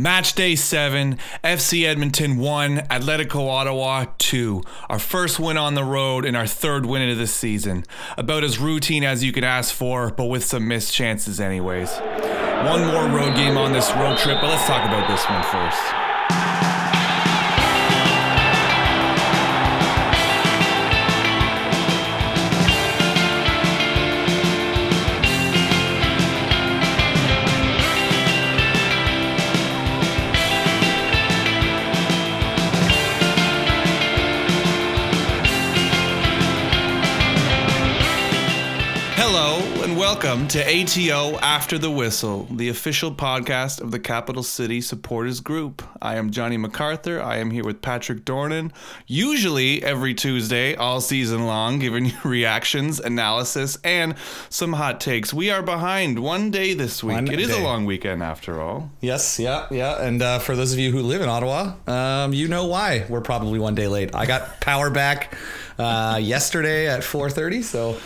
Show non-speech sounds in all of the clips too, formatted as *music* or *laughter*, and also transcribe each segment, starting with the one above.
Match day seven, FC Edmonton one, Atletico Ottawa two. Our first win on the road and our third win of the season. About as routine as you could ask for, but with some missed chances, anyways. One more road game on this road trip, but let's talk about this one first. Welcome to ATO After the Whistle, the official podcast of the Capital City Supporters Group. I am Johnny MacArthur. I am here with Patrick Dornan, usually every Tuesday, all season long, giving you *laughs* reactions, analysis, and some hot takes. We are behind one day this week. One it is day. a long weekend after all. Yes, yeah, yeah. And uh, for those of you who live in Ottawa, um, you know why we're probably one day late. I got power back uh, yesterday at 4:30, so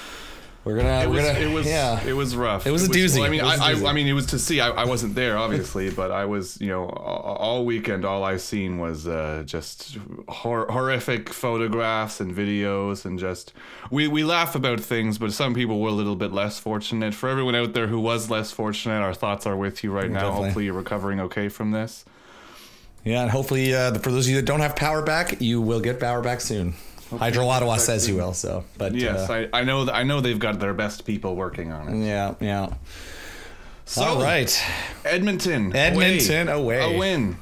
we're gonna It we're was, gonna it was yeah. it was rough. It was a doozy. well, I mean, It was a I, I. I mean, it was to see. I, I wasn't there, obviously, but I was. You know, all, all weekend, all I've seen was uh, just hor- horrific photographs and videos, and just we we laugh about things, but some people were a little bit less fortunate. For everyone out there who was less fortunate, our thoughts are with you right now. Definitely. Hopefully, you're recovering okay from this. yeah, and hopefully uh, for those of you that don't have power back, you will get power back soon. Hydro Ottawa says you will. So, but Yes, uh, I, I know. th- I know they've got their best people working on it. yeah, yeah. So, All right. Edmonton. Edmonton away. A win.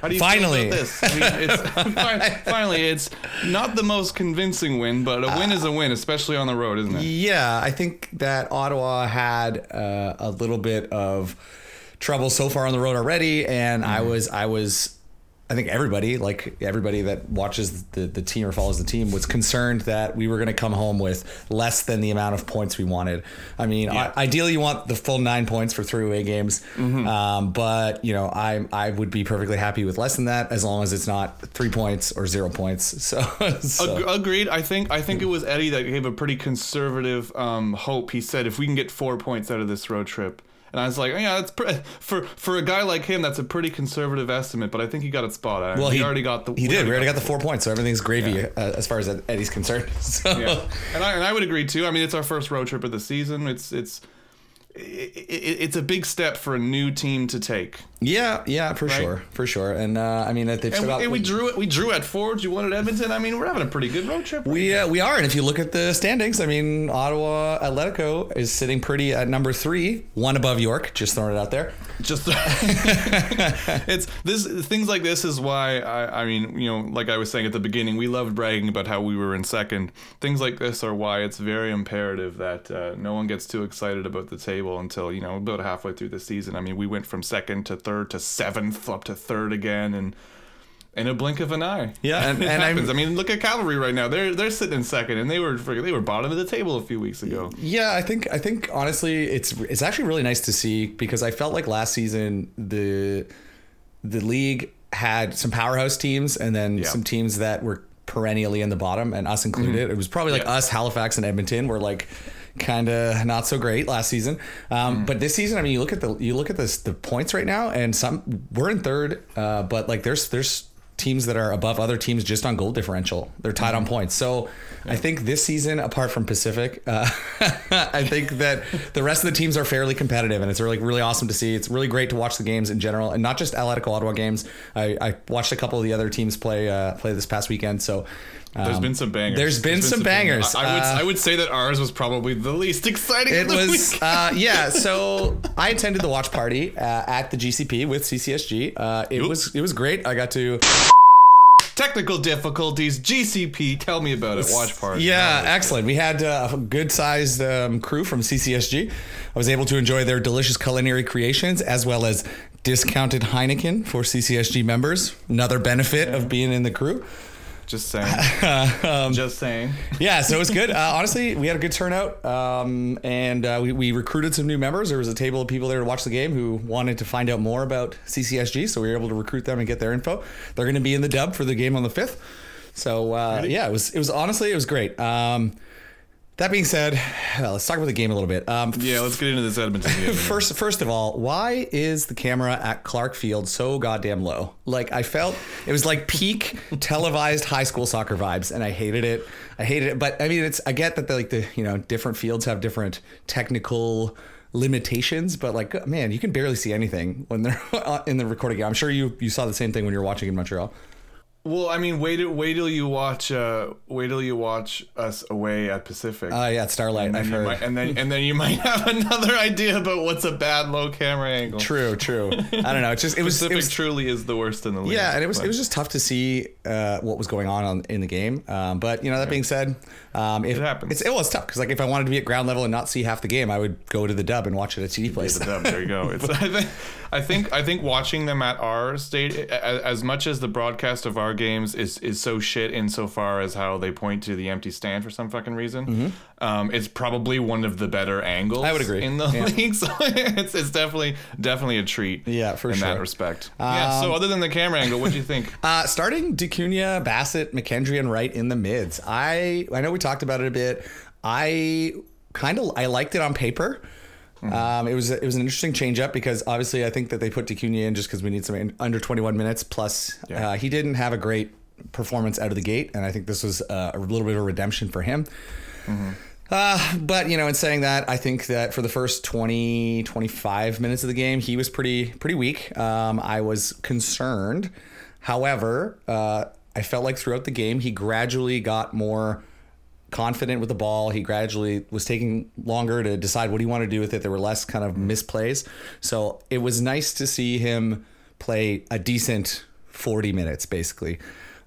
How do you Finally. feel about this? I mean, it's, *laughs* finally, it's not the most convincing win, but a win is a win, especially on the road, isn't it? Yeah, I think that Ottawa had uh, a little bit of trouble so far on the road already, and I Mm-hmm. was I was. I think everybody, like everybody that watches the, the team or follows the team, was concerned that we were going to come home with less than the amount of points we wanted. I mean, Yeah. I, ideally, you want the full nine points for three away games, Mm-hmm. um, but you know, I I would be perfectly happy with less than that as long as it's not three points or zero points. *laughs* So, so Ag- Agreed. I think I think it was Eddie that gave a pretty conservative um, hope. He said if we can get four points out of this road trip, and I was like, yeah, that's pre- for for a guy like him, that's a pretty conservative estimate. But I think he got it spot on. Well, he, he already got the. He did. We already got the four points, so everything's gravy Yeah. uh, as far as Eddie's concerned. *laughs* So yeah. and I and I would agree too. I mean, it's our first road trip of the season. It's it's it, it, it's a big step for a new team to take. yeah, yeah, for sure, for sure. And uh, I mean, they've And we, and we drew it. We drew at Forge. You wanted Edmonton. I mean, we're having a pretty good road trip. we, uh, we are, and if you look at the standings, I mean, Ottawa Atletico is sitting pretty at number three, one above York. Just throwing it out there. Just *laughs* it's this things like this is why I, I mean you know like I was saying at the beginning we loved bragging about how we were in second. Things like this are why it's very imperative that uh, no one gets too excited about the table until you know about halfway through the season. I mean we went from second to third to seventh up to third again and. In a blink of an eye, Yeah, and- and *laughs* I'm- happens. I mean, look at Cavalry right now. They're they're sitting in second, and they were they were bottom of the table a few weeks ago. Yeah, I think I think honestly, it's it's actually really nice to see because I felt like last season the the league had some powerhouse teams and then Yeah. some teams that were perennially in the bottom, and us included. Mm-hmm. It was probably like Yeah. us, Halifax, and Edmonton were like kind of not so great last season. Um, But this season, I mean, you look at the you look at this the points right now, and some we're in third, uh, but like there's there's teams that are above other teams just on goal differential. They're tied on points. So I think this season, apart from Pacific, uh, *laughs* I think that the rest of the teams are fairly competitive, and it's really really awesome to see. It's really great to watch the games in general, and not just Atletico Ottawa games. I, I watched a couple of the other teams play uh, play this past weekend. So. There's um, been some bangers. There's been some bangers. I, I would Uh, I would say that ours was probably the least *laughs* exciting. It of the was, week. uh, *laughs* yeah. So I attended the watch party uh, at the GCP with CCSG. Uh, it Oop. was it was great. I got to Technical difficulties. GCP. Tell me about it. Watch party. yeah, excellent. We had uh, a good sized um, crew from CCSG. I was able to enjoy their delicious culinary creations as well as discounted Heineken for CCSG members. Another benefit of being in the crew. Just saying. *laughs* Um, Just saying. *laughs* yeah, so it was good. Uh, honestly, we had a good turnout, um, and uh, we, we recruited some new members. There was a table of people there to watch the game who wanted to find out more about CCSG, so we were able to recruit them and get their info. They're going to be in the dub for the game on the fifth. So uh, yeah, it was it was honestly it was great. Um, That being said, well, let's talk about the game a little bit. Um, Yeah, let's get into this Edmonton game. *laughs* First, first of all, why is the camera at Clarke Field so goddamn low? Like I felt it was like peak *laughs* televised high school soccer vibes, and I hated it. I hated it. But I mean, it's I get that the, like the you know different fields have different technical limitations, but like man, you can barely see anything when they're *laughs* in the recording. I'm sure you you saw the same thing when you were watching in Montreal. Well, I mean, wait, till- wait till you watch, uh, wait till you watch us away at Pacific. Oh yeah, it's Starlight. I've heard. might, and then and then you might *laughs* have another idea about what's a bad low camera angle. True, true. I don't know. It's just it was Pacific it was truly is the worst in the league. Yeah, and it was but- it was just tough to see uh, what was going on, on in the game. Um, but you know, that being said, um, if, It happens. It's, it was tough because like if I wanted to be at ground level and not see half the game, I would go to the dub and watch it at TD Place. the dub. There you go. It's, *laughs* I think, I think, I think watching them at our state, as, much as the broadcast of our games is is so shit insofar as how they point to the empty stand for some fucking reason, um, it's probably one of the better angles. Mm-hmm. I would agree. in the Yeah. *laughs* league. So it's it's definitely definitely a treat. Yeah, for in sure. that respect. yeah. So Um, other than the camera angle, what do you think? *laughs* Uh, starting Dacunia, Bassett, McKendry, and Wright in the mids. I I know we talked about it a bit. I kind of I liked it on paper. Um, it was it was an interesting change up because obviously I think that they put Dacunia in just because we need some in- under 21 minutes. Plus, Yeah. uh, he didn't have a great performance out of the gate, and I think this was uh, a little bit of a redemption for him. Uh, but you know, in saying that, I think that for the first 20, 25 minutes of the game, he was pretty pretty weak. Um, I was concerned. However, uh, I felt like throughout the game, he gradually got more confident with the ball. He gradually was taking longer to decide what he wanted to do with it. There were less kind of misplays. So it was nice to see him play a decent 40 minutes, basically.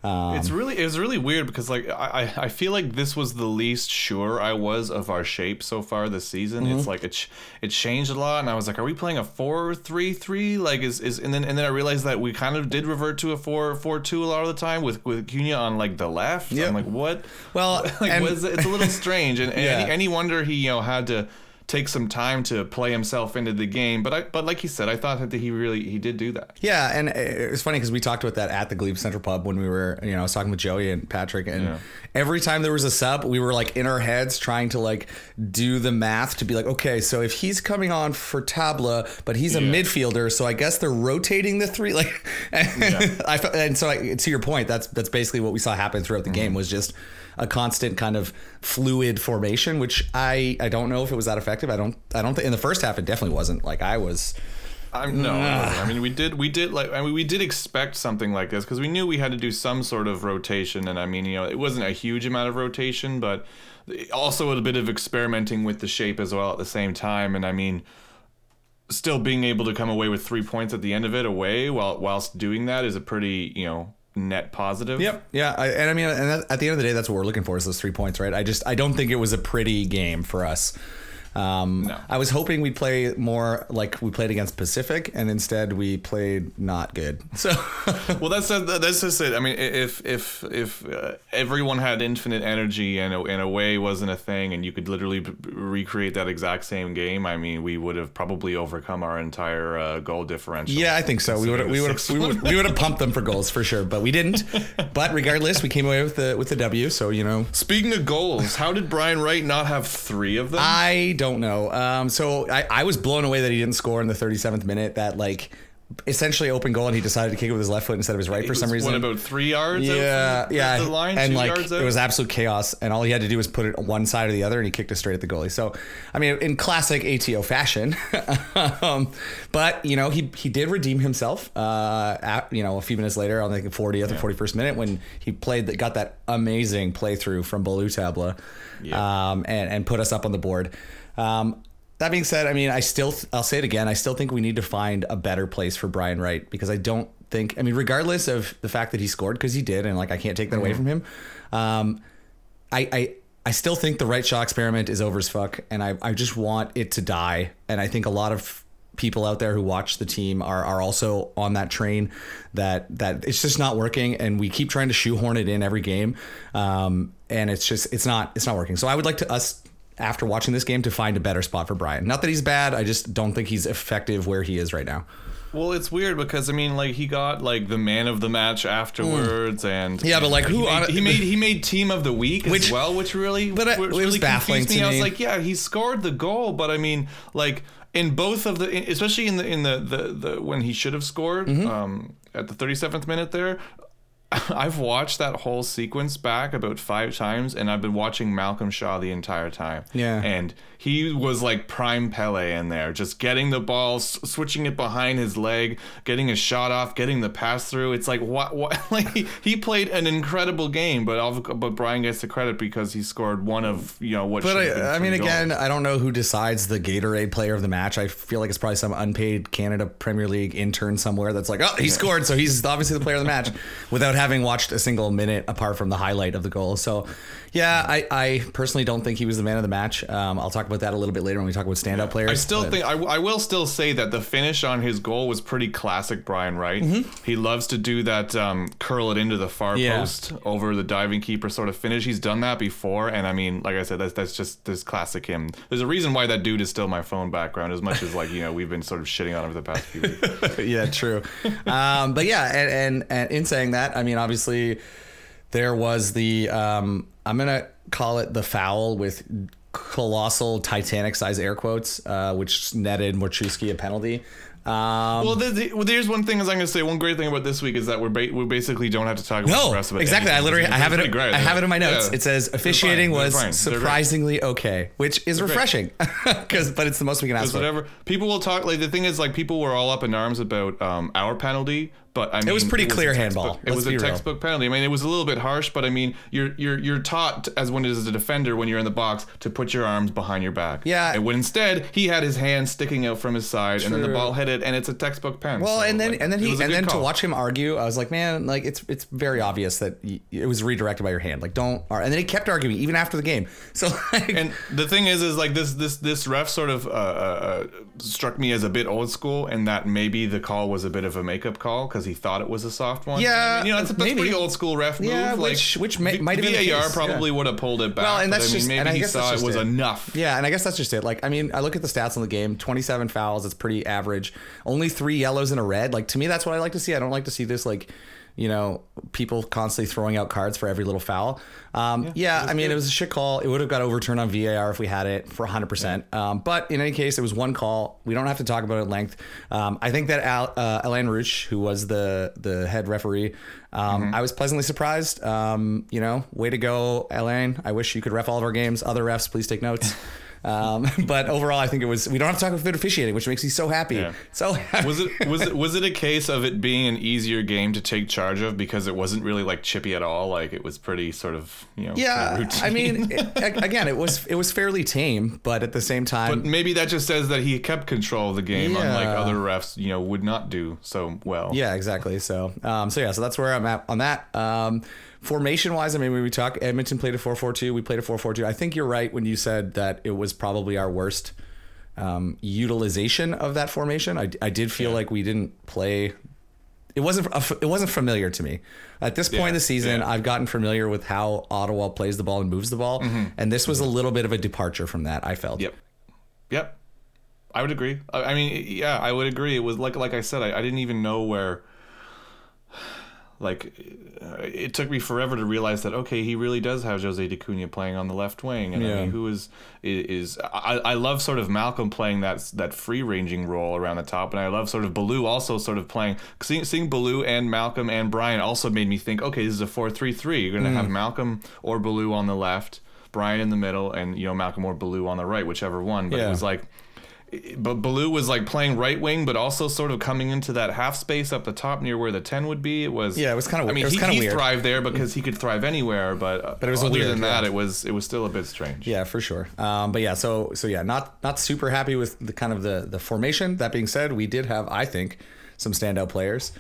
Um, It's really it was really weird because like I I feel like this was the least sure I was of our shape so far this season. Mm-hmm. It's like it it changed a lot, and I was like, are we playing a four three three? Like is is and then and then I realized that we kind of did revert to a four four two a lot of the time with with Cunha on like the left. Yep. I'm like what? Well, *laughs* like and- was it's a little strange, and, and *laughs* Yeah. any, any wonder he you know had to take some time to play himself into the game. But I but like he said, I thought that he really he did do that. Yeah, and it was funny because we talked about that at the Glebe Central Pub when we were, you know, I was talking with Joey and Patrick, and Yeah. every time there was a sub, we were like in our heads trying to like do the math to be like, okay, so if he's coming on for Tabla, but he's a Yeah. midfielder, so I guess they're rotating the three, *laughs* like, *laughs* I and so I, to your point, that's that's basically what we saw happen throughout the Mm-hmm. game was just a constant kind of fluid formation, which I I don't know if it was that effective. I don't I don't think in the first half it definitely wasn't. Like I was. I'm no, I mean we did we did like I mean we did expect something like this because we knew we had to do some sort of rotation and I mean you know it wasn't a huge amount of rotation but also a bit of experimenting with the shape as well at the same time and I mean still being able to come away with three points at the end of it away while whilst doing that is a pretty you know net positive. Yep. Yeah. I, and I mean, and at the end of the day, that's what we're looking for is those three points, right? I just, I don't think it was a pretty game for us. Um, No. I was hoping we'd play more like we played against Pacific, and instead we played not good. *laughs* So, well that's that's just it i mean if if if uh, everyone had infinite energy and in a, and away wasn't a thing and you could literally b- recreate that exact same game i mean we would have probably overcome our entire uh, goal differential yeah, I think so. We would, we would, we would, we would have pumped them for goals for sure, but we didn't. *laughs* But regardless, we came away with the with the W. So you know, speaking of goals how did brian wright not have three of them I don't know. Um, so I, I was blown away that he didn't score in the 37th minute. That like essentially open goal, and he decided to kick it with his left foot instead of his right It for some reason. What about three yards? Yeah, from yeah, The line, and like it was absolute chaos, and all he had to do was put it on one side or the other, and he kicked it straight at the goalie. So, I mean, in classic ATO fashion, *laughs* um, but you know, he he did redeem himself. Uh, at, you know, a few minutes later, on like the 40th or 41st minute, when he played that, got that amazing playthrough from Ballou Tabla, Yeah. um, and and put us up on the board. Um, that being said, I mean, I still, I'll say it again. I still think we need to find a better place for Brian Wright because I don't think, I mean, regardless of the fact that he scored because he did, and like I can't take that away from him. Um, I, I, I still think the right shot experiment is over as fuck, and I, I just want it to die. And I think a lot of people out there who watch the team are, are also on that train that that it's just not working, and we keep trying to shoehorn it in every game, um, and it's just it's not it's not working. So I would like to us after watching this game to find a better spot for Brian. Not that he's bad, I just don't think he's effective where he is right now. Well, it's weird because I mean, like he got like the man of the match afterwards, and Hmm. Yeah, but, like, he who made, on- he made he made team of the week Which- as well, which really But, uh, which it was really baffling confused to me. I was like, yeah, he scored the goal, but I mean, like in both of the, especially in the in the the, the when he should have scored Mm-hmm. um, at the 37th minute there. *laughs* I've watched that whole sequence back about five times, and I've been watching Malcolm Shaw the entire time. Yeah. And he was like prime Pele in there, just getting the ball, s- switching it behind his leg, getting a shot off, getting the pass through. It's like what, what? *laughs* Like he, he played an incredible game, but all- but Brian gets the credit because he scored one of you know what. But I, I mean, three again. I don't know who decides the Gatorade player of the match. I feel like it's probably some unpaid Canada Premier League intern somewhere that's like, oh, he scored, so he's obviously the player of the match, *laughs* without having watched a single minute apart from the highlight of the goal. So, yeah, I, I personally don't think he was the man of the match. Um, I'll talk about that a little bit later when we talk about standout players. I still but- think I, I will still say that the finish on his goal was pretty classic Brian Wright. He loves to do that um, curl it into the far Mm-hmm. Yeah. post over the diving keeper sort of finish. He's done that before, and I mean, like I said, that's that's just this classic him. There's a reason why that dude is still my phone background, as much as like you know we've been sort of shitting on him for the past few weeks. *laughs* yeah, true. Um, but yeah, and, and and in saying that, I mean, obviously, there was the um, I'm gonna call it the foul with colossal Titanic size air quotes, uh, which netted Warschewski a penalty. Um, well, the, well, there's one thing is I'm gonna say one great thing about this week is that we're ba- we basically don't have to talk about the rest of it. exactly. I literally It's I have it. great. I have it in my notes. Yeah. It says officiating was. They're surprisingly okay, which is refreshing *laughs* because but it's the most we can ask for. whatever people will talk like the thing is like people were all up in arms about um, our penalty, but I mean was pretty a clear handball. It was a real. textbook penalty. I mean, it was a little bit harsh, but I mean, you're you're you're taught as when as a defender when you're in the box to put your arms behind your back. Yeah. and when instead he had his hand sticking out from his side, and then the ball hit it, and it's a textbook pen. Well, So, and then like, and then he and then to watch him argue, I was like, man, like it's it's very obvious that y it was redirected by your hand. Like, don't. And then he kept arguing even after the game. *laughs* So like, And the thing is, is like this, this, this ref sort of uh, uh, uh, struck me as a bit old school, and that maybe the call was a bit of a makeup call because he thought it was a soft one. Yeah, I mean, you know, that's, that's pretty old school ref move. Yeah, like, which- which may- might have been VAR probably yeah. would have pulled it back. Well, and but that's I mean, just- maybe and I he guess saw it was it. enough. Yeah, and I guess that's just it. Like, I mean, I look at the stats on the game: twenty-seven fouls. It's pretty average. Only three yellows and a red. Like to me, that's what I like to see. I don't like to see this like, you know, people constantly throwing out cards for every little foul. Um, yeah, I mean, it was a shit call. It would have got overturned on VAR if we had it for hundred percent. Um, but in any case, it was one call. We don't have to talk about it at length. Um, I think that Al, uh, Alain Rouch, who was the the head referee, um, I was pleasantly surprised. Um, you know, way to go, Alain. I wish you could ref all of our games. Other refs, please take notes. *laughs* Um, *laughs* but overall, I think it was. We don't have to talk about officiating, which makes me so happy. Yeah. So happy. Was it was it was it a case of it being an easier game to take charge of because it wasn't really like chippy at all? Like it was pretty sort of you know Yeah, routine. I mean, it, *laughs* again, it was it was fairly tame, but at the same time, But maybe that just says that he kept control of the game, unlike other refs, you know, would not do so well. Yeah, exactly. So, um, so yeah, so that's where I'm at on that. Um, formation wise, I mean, when we talk, Edmonton played a 4 4 2. We played a 4 4 2. I think you're right when you said that it was probably our worst um, utilization of that formation. I, I did feel like we didn't play. It wasn't it wasn't familiar to me. At this point in the season, yeah. I've gotten familiar with how Ottawa plays the ball and moves the ball, and this was a little bit of a departure from that. I felt. Yep. Yep. I would agree. I I mean, yeah, I would agree. It was like like I said, I, I didn't even know where. Like, uh, it took me forever to realize that okay, he really does have Jose De Cunha playing on the left wing, and I mean, who is is I, I love sort of Malcolm playing that that free ranging role around the top, and I love sort of Ballou also sort of playing seeing, seeing Ballou and Malcolm and Brian also made me think okay, this is a four three three. You're gonna have Mm. Malcolm or Ballou on the left. Brian in the middle and you know Malcolm or Ballou on the right, whichever one. But Yeah. it was like, but Ballou was like playing right wing, but also sort of coming into that half space up the top near where the ten would be. It was Yeah, it was kinda- I mean, he, he weird. thrived there because he could thrive anywhere. But uh, But it was other weird, than that, yeah. it was it was still a bit strange. Yeah, for sure. Um, but yeah, so so yeah, not not super happy with the kind of the the formation. That being said, we did have, I think, some standout players.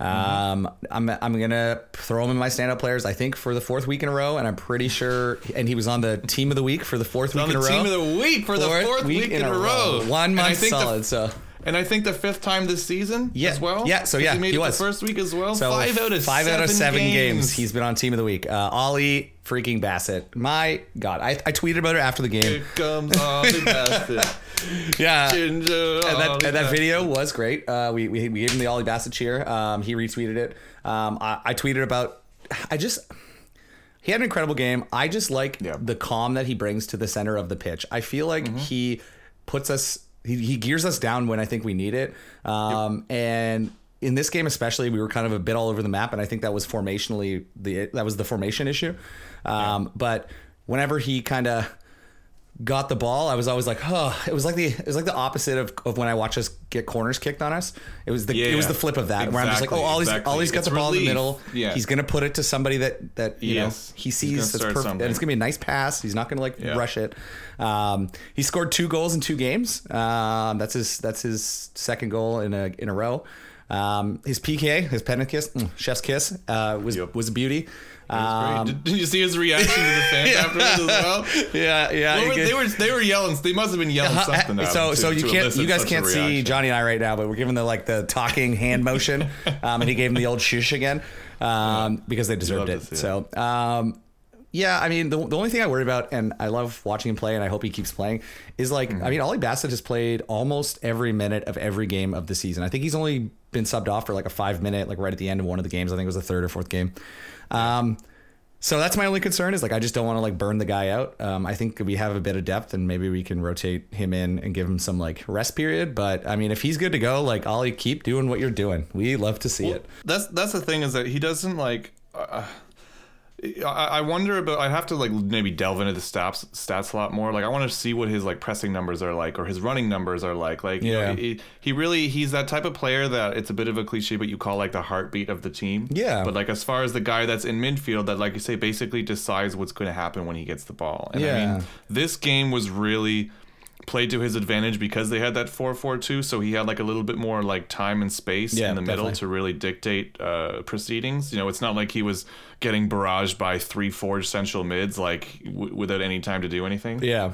Um, I'm I'm gonna throw him in my standout players. I think for the fourth week in a row, and I'm pretty sure. And he was on the team of the week for the fourth week in a row. team of the week for the fourth week, in, a row. One And I month think the- solid. so and I think the fifth time this season Yeah. as well. Yeah, so yeah, he made he it was. the first week as well. So five out of five seven out of seven games. games. he's been on team of the week. Uh, Ollie freaking Bassett. My God, I, I tweeted about it after the game. Here comes Ollie *laughs* Bassett. yeah. Ginger and that, and that Bassett. video was great. Uh, we, we we gave him the Ollie Bassett cheer. Um, he retweeted it. Um, I, I tweeted about. I just he had an incredible game. I just like Yeah. the calm that he brings to the center of the pitch. I feel like Mm-hmm. he puts us. He, he gears us down when I think we need it. Um, and in this game especially, we were kind of a bit all over the map, and I think that was formationally the that was the formation issue. Um, But whenever he kind of got the ball, I was always like, "Huh." It was like the it was like the opposite of, of when I watch us get corners kicked on us. It was the it was the flip of that where I'm just like, exactly, "Oh, Ollie's, exactly. Ollie's got It's the ball in the middle. Yeah. He's gonna put it to somebody that that you Yes. know he sees that's perfect, something. and it's gonna be a nice pass. He's not gonna like Yeah. rush it. Um, he scored two goals in two games. Um, that's his that's his second goal in a in a row. Um, his PK, his penalty kiss, mm, chef's kiss, uh, was Yep. was a beauty. Um. Did, did you see his reaction to the *laughs* fans afterwards as well? *laughs* yeah, yeah. Were- they were they were yelling. They must have been yelling something. So him so to- you to can't you guys can't see. Johnny and I right now, but we're giving the like the talking hand motion, *laughs* um, and he gave him the old shush again um, because they deserved it. to it. So um, yeah, I mean the, the only thing I worry about, and I love watching him play, and I hope he keeps playing, is like Mm-hmm. I mean Ollie Bassett has played almost every minute of every game of the season. I think he's only been subbed off for like a five minute, like right at the end of one of the games. I think it was the third or fourth game. Um, so that's my only concern is like I just don't want to like burn the guy out. Um, I think we have a bit of depth and maybe we can rotate him in and give him some like rest period. But I mean, if he's good to go, like Ollie, keep doing what you're doing. We love to see it. That's that's the thing is that he doesn't like. Uh, I, I wonder about. I have to like maybe delve into the stats stats a lot more. Like I want to see what his like pressing numbers are like or his running numbers are like. Like you know, Yeah. he, he really he's that type of player that it's a bit of a cliche, but you call like the heartbeat of the team. Yeah. But like as far as the guy that's in midfield, that like you say basically decides what's going to happen when he gets the ball. And I Yeah. mean, this game was really played to his advantage because they had that 4-4-2 so he had like a little bit more like time and space Yeah, in the middle to really dictate uh, proceedings you know it's not like he was getting barraged by three four central mids like w- without any time to do anything Yeah.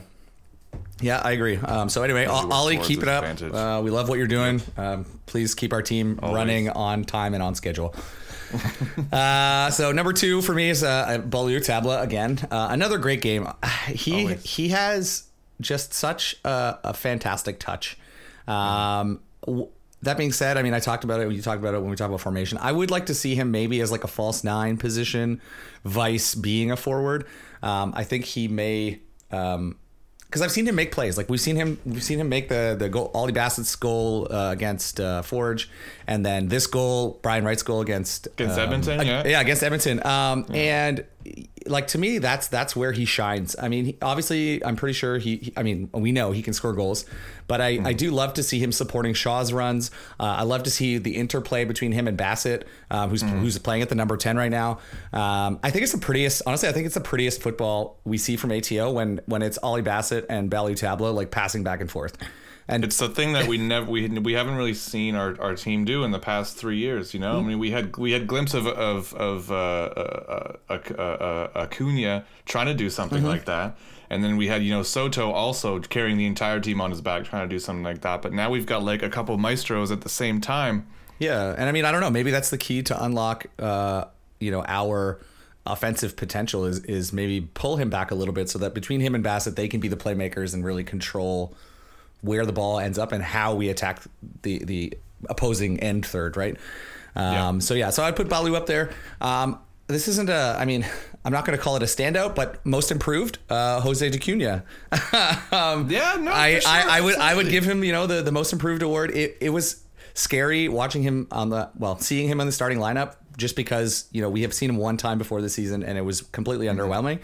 Yeah, I agree. Um, so anyway, Ollie, keep it up. Uh, we love what you're doing. Um, please keep our team running on time and on schedule. *laughs* uh, so number two for me is uh, Ballou Tabla again. Uh, another great game. He Always. he has just such a, a fantastic touch. Um, w- that being said, I mean, I talked about it. You talked about it when we talked about formation. I would like to see him maybe as like a false nine position, vice being a forward. Um, I think he may. Um, because I've seen him make plays. Like we've seen him, we've seen him make the the goal, Ollie Bassett's goal uh, against uh, Forge, and then this goal, Brian Wright's goal against Against um, Edmonton, yeah. yeah, against Edmonton. Um, and like to me, that's that's where he shines. I mean, he- obviously, I'm pretty sure he. he- I mean, we know he can score goals, but I I do love to see him supporting Shaw's runs. Uh, I love to see the interplay between him and Bassett, um, who's who's playing at the number ten right now. Um, I think it's the prettiest. Honestly, I think it's the prettiest football we see from ATO when when it's Ollie Bassett and Ballou Tabla like passing back and forth. And it's the thing that we *laughs* never we we haven't really seen our, our team do in the past three years. You know, I mean, we had we had glimpse of of of uh, uh, uh, uh, uh, Acuna trying to do something like that, and then we had you know Soto also carrying the entire team on his back trying to do something like that. But now we've got like a couple maestros at the same time. Yeah, and I mean, I don't know. Maybe that's the key to unlock, uh, you know, our offensive potential is is maybe pull him back a little bit so that between him and Bassett, they can be the playmakers and really control where the ball ends up and how we attack the the opposing end third, right? Um, Yeah. So yeah, so I'd put Ballou up there. Um, this isn't a. I mean, I'm not going to call it a standout, but most improved, uh, Jose Decuna. *laughs* um, Yeah, no, I, sure, I, I would I would give him you know the the most improved award. It it was scary watching him on the well seeing him on the starting lineup just because you know we have seen him one time before the season and it was completely Mm-hmm. underwhelming.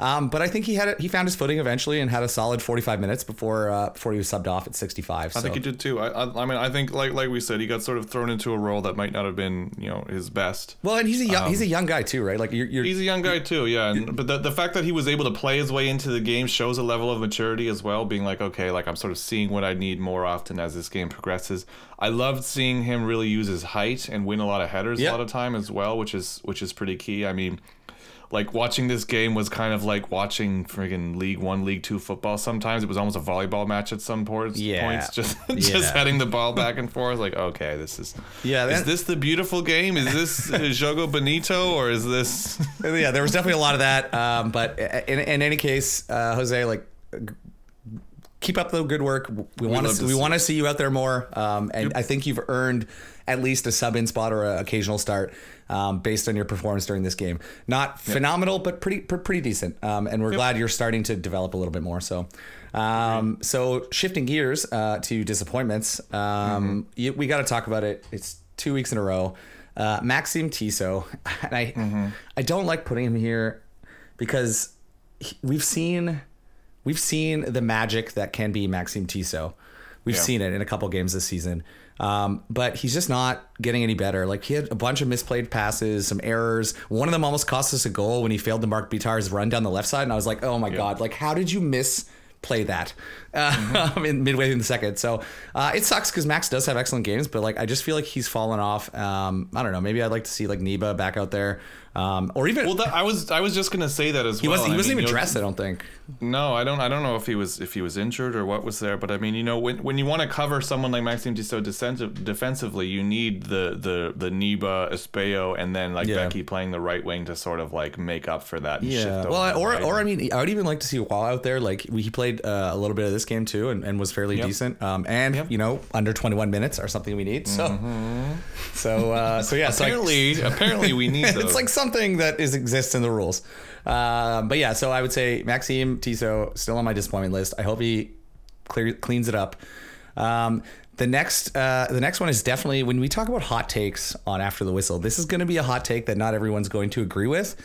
Um, but I think he had a, he found his footing eventually and had a solid 45 minutes before uh, before he was subbed off at 65. I think he did too. I, I I mean I think like like we said he got sort of thrown into a role that might not have been you know his best. well, and he's a young, he's a young guy too, right? Like you're, you're He's a young guy too, yeah. And, but the, the fact that he was able to play his way into the game shows a level of maturity as well. Being like, okay, like I'm sort of seeing what I need more often as this game progresses. I loved seeing him really use his height and win a lot of headers Yeah. a lot of time as well, which is which is pretty key. I mean, like watching this game was kind of like watching friggin' League One, League Two football. Sometimes it was almost a volleyball match at some points. Yeah. points, *laughs* just Yeah. just heading the ball back and forth. Like, okay, this is Yeah, Is this the beautiful game? Is this *laughs* Jogo Bonito or is this? *laughs* yeah, there was definitely a lot of that. Um, but in, in any case, uh, Jose, like, keep up the good work. We want to we see want to see you out there more. Um, and I think you've earned at least a sub in spot or an occasional start um, based on your performance during this game. Not phenomenal, but pretty pr- pretty decent. Um, and we're glad you're starting to develop a little bit more. So. Um, so shifting gears uh, to disappointments, um, you, we got to talk about it. It's two weeks in a row. Uh, Maxim Tissot, *laughs* and I, I don't like putting him here because he- we've seen we've seen the magic that can be Maxim Tissot. We've Yeah. seen it in a couple games this season. Um, but he's just not getting any better. Like he had a bunch of misplayed passes, some errors. One of them almost cost us a goal when he failed to mark Bitar's run down the left side, and I was like, "Oh my god! Like how did you miss play that uh, *laughs* in midway in the second. So uh, it sucks because Max does have excellent games, but like I just feel like he's fallen off. Um, I don't know. Maybe I'd like to see like Niba back out there, um, or even Well, that, I was I was just gonna say that as he well. wasn't. He I wasn't mean, even dressed. I don't think. No, I don't. I don't know if he was if he was injured or what was there. But I mean, you know, when when you want to cover someone like Maxim Tissot defensive, defensively, you need the the the Niba, Espejo, and then like Yeah. Beckie playing the right wing to sort of like make up for that. And Yeah. shift Well, over, or right? or I mean, I would even like to see Wall out there. Like he played uh, a little bit of this game too, and, and was fairly Yep. decent. Um, and Yep. you know, under twenty one minutes are something we need. So, so uh, so yeah. So I- apparently apparently we need *laughs* it's like something that is exists in the rules. Um, but yeah, so I would say Maxim Tissot still on my disappointment list. I hope he clear, cleans it up. Um, the next, uh, the next one is definitely when we talk about hot takes on after the whistle. This is going to be a hot take that not everyone's going to agree with.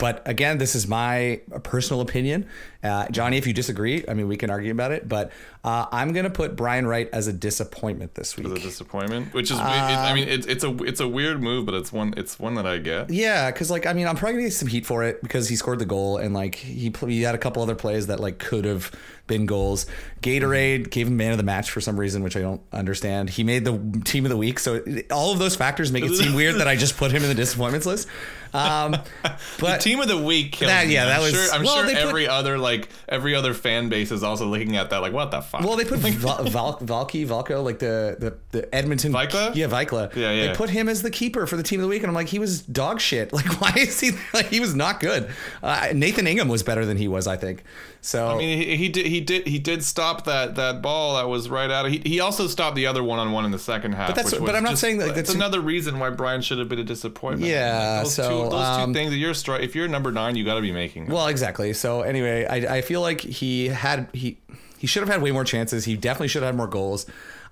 But again, this is my personal opinion. Uh, Johnny, if you disagree, I mean, we can argue about it. But uh, I'm going to put Brian Wright as a disappointment this week. the disappointment, which is, it, I mean, it's it's a it's a weird move, but it's one it's one that I get. Yeah, because like I mean, I'm probably gonna get some heat for it because he scored the goal and like he he had a couple other plays that like could have been goals. Gatorade gave him man of the match for some reason, which I don't understand. He made the team of the week, so all of those factors make it seem weird that I just put him in the disappointments list. Um, *laughs* but Team of the week. kills That- me. yeah, that I'm was- Sure, I'm well, sure put- every other like every other fan base is also looking at that like, what the fuck? well, they put *laughs* Val- Val- Valky Valko like the the the Edmonton Vikla? Yeah, Vikla. Yeah, yeah. They put him as the keeper for the team of the week, and I'm like, he was dog shit. *laughs* Like, why is he like he was not good? Uh, Nathan Ingham was better than he was, I think. So I mean, he, he did he did he did stop that that ball that was right out of. He, he also stopped the other one on one in the second half. But that's- but I'm not just- saying that- that's that's- another reason why Brian should have been a disappointment. Yeah, Like, so, two, those um, two things. If you're stri- if you're number nine, you got to be making. them. Well, exactly. So anyway, I, I feel like he had he he should have had way more chances. He definitely should have had more goals.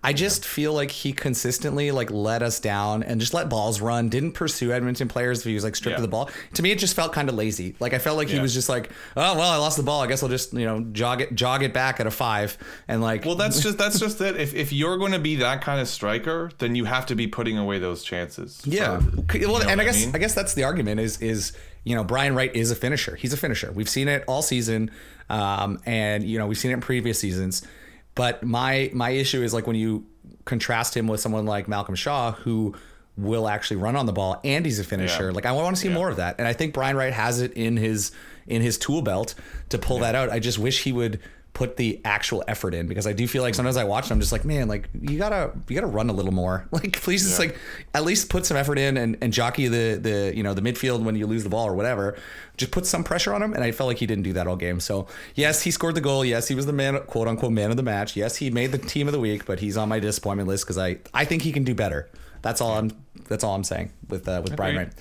I just feel like he consistently like let us down and just let balls run. Didn't pursue Edmonton players if he was like stripped Yeah. of the ball. To me, it just felt kind of lazy. Like I felt like he was just like, oh well, I lost the ball. I guess I'll just you know jog it jog it back at a five and like Well, that's just that's *laughs* just it. If if you're going to be that kind of striker, then you have to be putting away those chances. Yeah. for- well, and I what guess I, guess that's the argument is is you know Brian Wright is a finisher. He's a finisher. We've seen it all season, um, and you know we've seen it in previous seasons. But my my issue is like when you contrast him with someone like Malcolm Shaw who will actually run on the ball and he's a finisher. Yeah. Like I want to see more of that, and I think Brian Wright has it in his in his tool belt to pull that out. I just wish he would put the actual effort in because I do feel like sometimes I watch and I'm just like, man, like you gotta you gotta run a little more. *laughs* Like please just like at least put some effort in and, and jockey the the you know the midfield when you lose the ball or whatever. Just put some pressure on him. And I felt like he didn't do that all game. So yes, he scored the goal. Yes, he was the man quote unquote man of the match. Yes, he made the team of the week, but he's on my disappointment list because I I think he can do better. That's all I'm that's all I'm saying with uh, with Brian Agreed. Wright.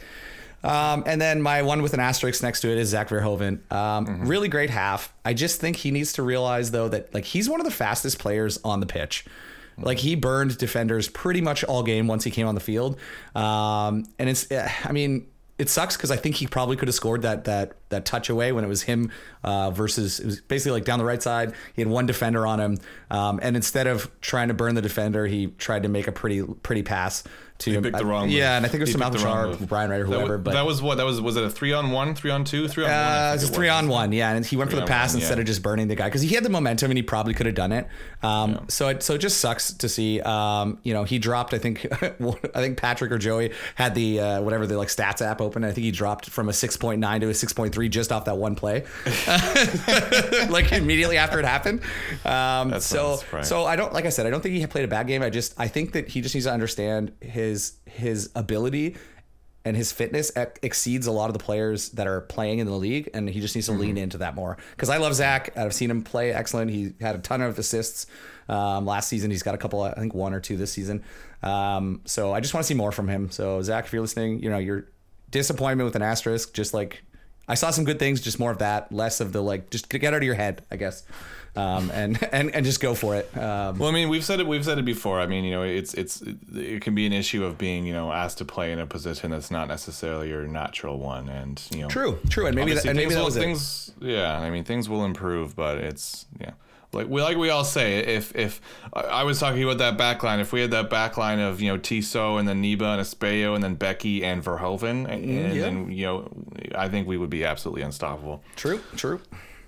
Um, and then my one with an asterisk next to it is Zach Verhoven. Um, Mm-hmm. Really great half. I just think he needs to realize though that like he's one of the fastest players on the pitch. Like he burned defenders pretty much all game once he came on the field. Um, and it's, eh, I mean, it sucks because I think he probably could have scored that that that touch away when it was him uh, versus it was basically like down the right side. He had one defender on him, um, and instead of trying to burn the defender, he tried to make a pretty pretty pass to him. picked the wrong. Yeah, move. and I think it was He to picked Malcolm the wrong Shaw, or move. Brian Wright, or That whoever. was, but that was what that was. Was it a three on one, three on two, three on one? Uh, think it was it three on one, yeah, and he went for the pass one, instead yeah. of just burning the guy because he had the momentum and he probably could have done it. Um, So it so it just sucks to see. Um, you know, he dropped. I think *laughs* I think Patrick or Joey had the uh, whatever the like stats app open. I think he dropped from a six point nine to a six point three just off that one play, *laughs* *laughs* like immediately after it happened. Um, so so I don't like I said I don't think he played a bad game. I just I think that he just needs to understand his his his ability and his fitness ex- exceeds a lot of the players that are playing in the league, and he just needs to lean into that more. Because I love Zach. I've seen him play excellent. He had a ton of assists um, last season. He's got a couple, I think one or two this season. Um, so I just want to see more from him. So Zach, if you're listening, you know your disappointment with an asterisk, just like I saw some good things, just more of that, less of the like, just get out of your head, I guess, um, and and and just go for it. Um, Well, I mean, we've said it. We've said it before. I mean, you know, it's it's it can be an issue of being you know asked to play in a position that's not necessarily your natural one, and you know, true, true, and maybe that, and maybe things that will, was it. things. Yeah, I mean, things will improve, but it's yeah. Like we like we all say, if if I was talking about that back line, if we had that back line of you know Tissot and then Niba and Espejo and then Beckie and Verhoven, and, and Mm, yeah. then you know, I think we would be absolutely unstoppable True, true.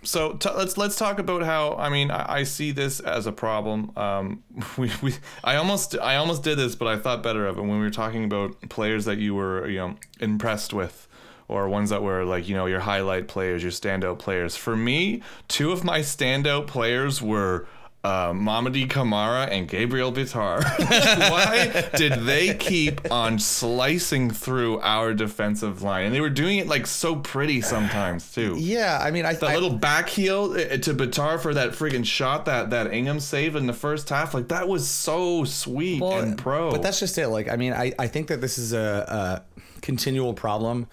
So t- let's let's talk about how I mean I, I see this as a problem. Um, *laughs* we, we I almost I almost did this, but I thought better of it when we were talking about players that you were you know impressed with, or ones that were like you know your highlight players, your standout players. For me, two of my standout players were. Uh, Mamadi Camara and Gabriel Bitar. *laughs* Why did they keep on slicing through our defensive line? And they were doing it like so pretty sometimes too. Yeah, I mean, I, That I little back heel uh, to Bitar for that friggin' shot that that Ingham saved in the first half, like that was so sweet Well, and pro. But that's just it. Like, I mean, I, I think that this is a, a continual problem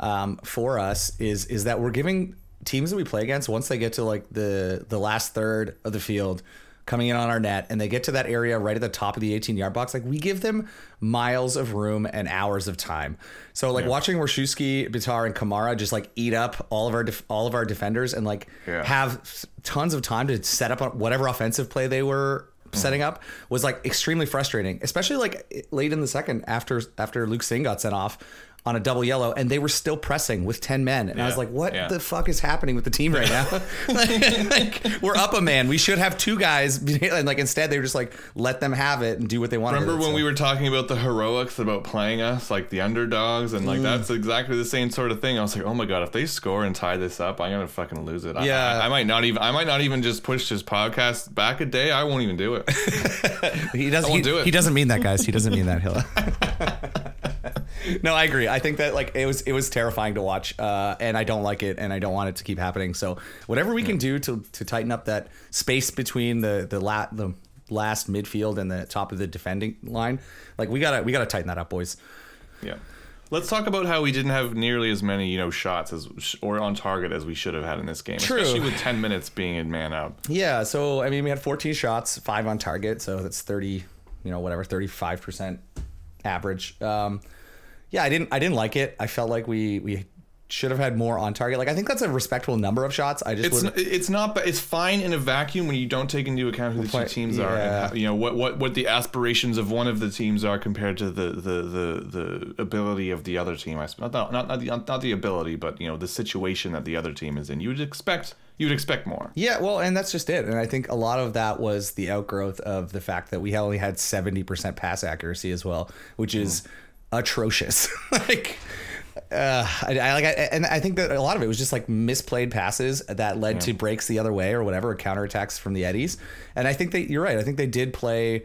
um, for us is is that we're giving teams that we play against once they get to like the the last third of the field coming in on our net and they get to that area right at the top of the 18 yard box like we give them miles of room and hours of time. So like watching Warschewski, Bitar and Camara just like eat up all of our def- all of our defenders and like Yeah. have tons of time to set up whatever offensive play they were mm-hmm. setting up was like extremely frustrating, especially like late in the second after after Luke Singh got sent off on a double yellow and they were still pressing with 10 men and I was like what yeah. the fuck is happening with the team right now *laughs* *laughs* like, like, we're up a man we should have two guys *laughs* and like instead they were just like let them have it and do what they want Remember when so. we were talking about the heroics about playing us like the underdogs and Mm. like that's exactly the same sort of thing. I was like, oh my god, if they score and tie this up, I'm gonna fucking lose it. I- Yeah. I, I might not even. I might not even just push this podcast back a day. I won't even do it. He doesn't. He, do it. he doesn't mean that, guys. He doesn't mean that, Hilla. *laughs* no, I agree. I think that like it was it was terrifying to watch, uh, and I don't like it, and I don't want it to keep happening. So whatever we can do to to tighten up that space between the the la- the last midfield and the top of the defending line, like we gotta we gotta tighten that up, boys. Yeah. Let's talk about how we didn't have nearly as many, you know, shots as or on target as we should have had in this game, True. especially with 10 minutes being in man up. Yeah, so I mean, we had 14 shots, five on target, so that's 30, you know, whatever, 35 percent average. Um, yeah, I didn't, I didn't like it. I felt like we we should have had more on target. Like I think that's a respectable number of shots. I just It's n- it's not but it's fine in a vacuum when you don't take into account who the two Play- teams are and how, you know what, what what the aspirations of one of the teams are compared to the the the, the ability of the other team. I not not not not the, not the ability, but you know the situation that the other team is in. You would expect you would expect more. Yeah, well, and that's just it. And I think a lot of that was the outgrowth of the fact that we only had 70% pass accuracy as well, which is mm. Atrocious. *laughs* like, uh, I, I like, I, and I think that a lot of it was just like misplayed passes that led to breaks the other way or whatever, or counterattacks from the Eddies. And I think that you're right. I think they did play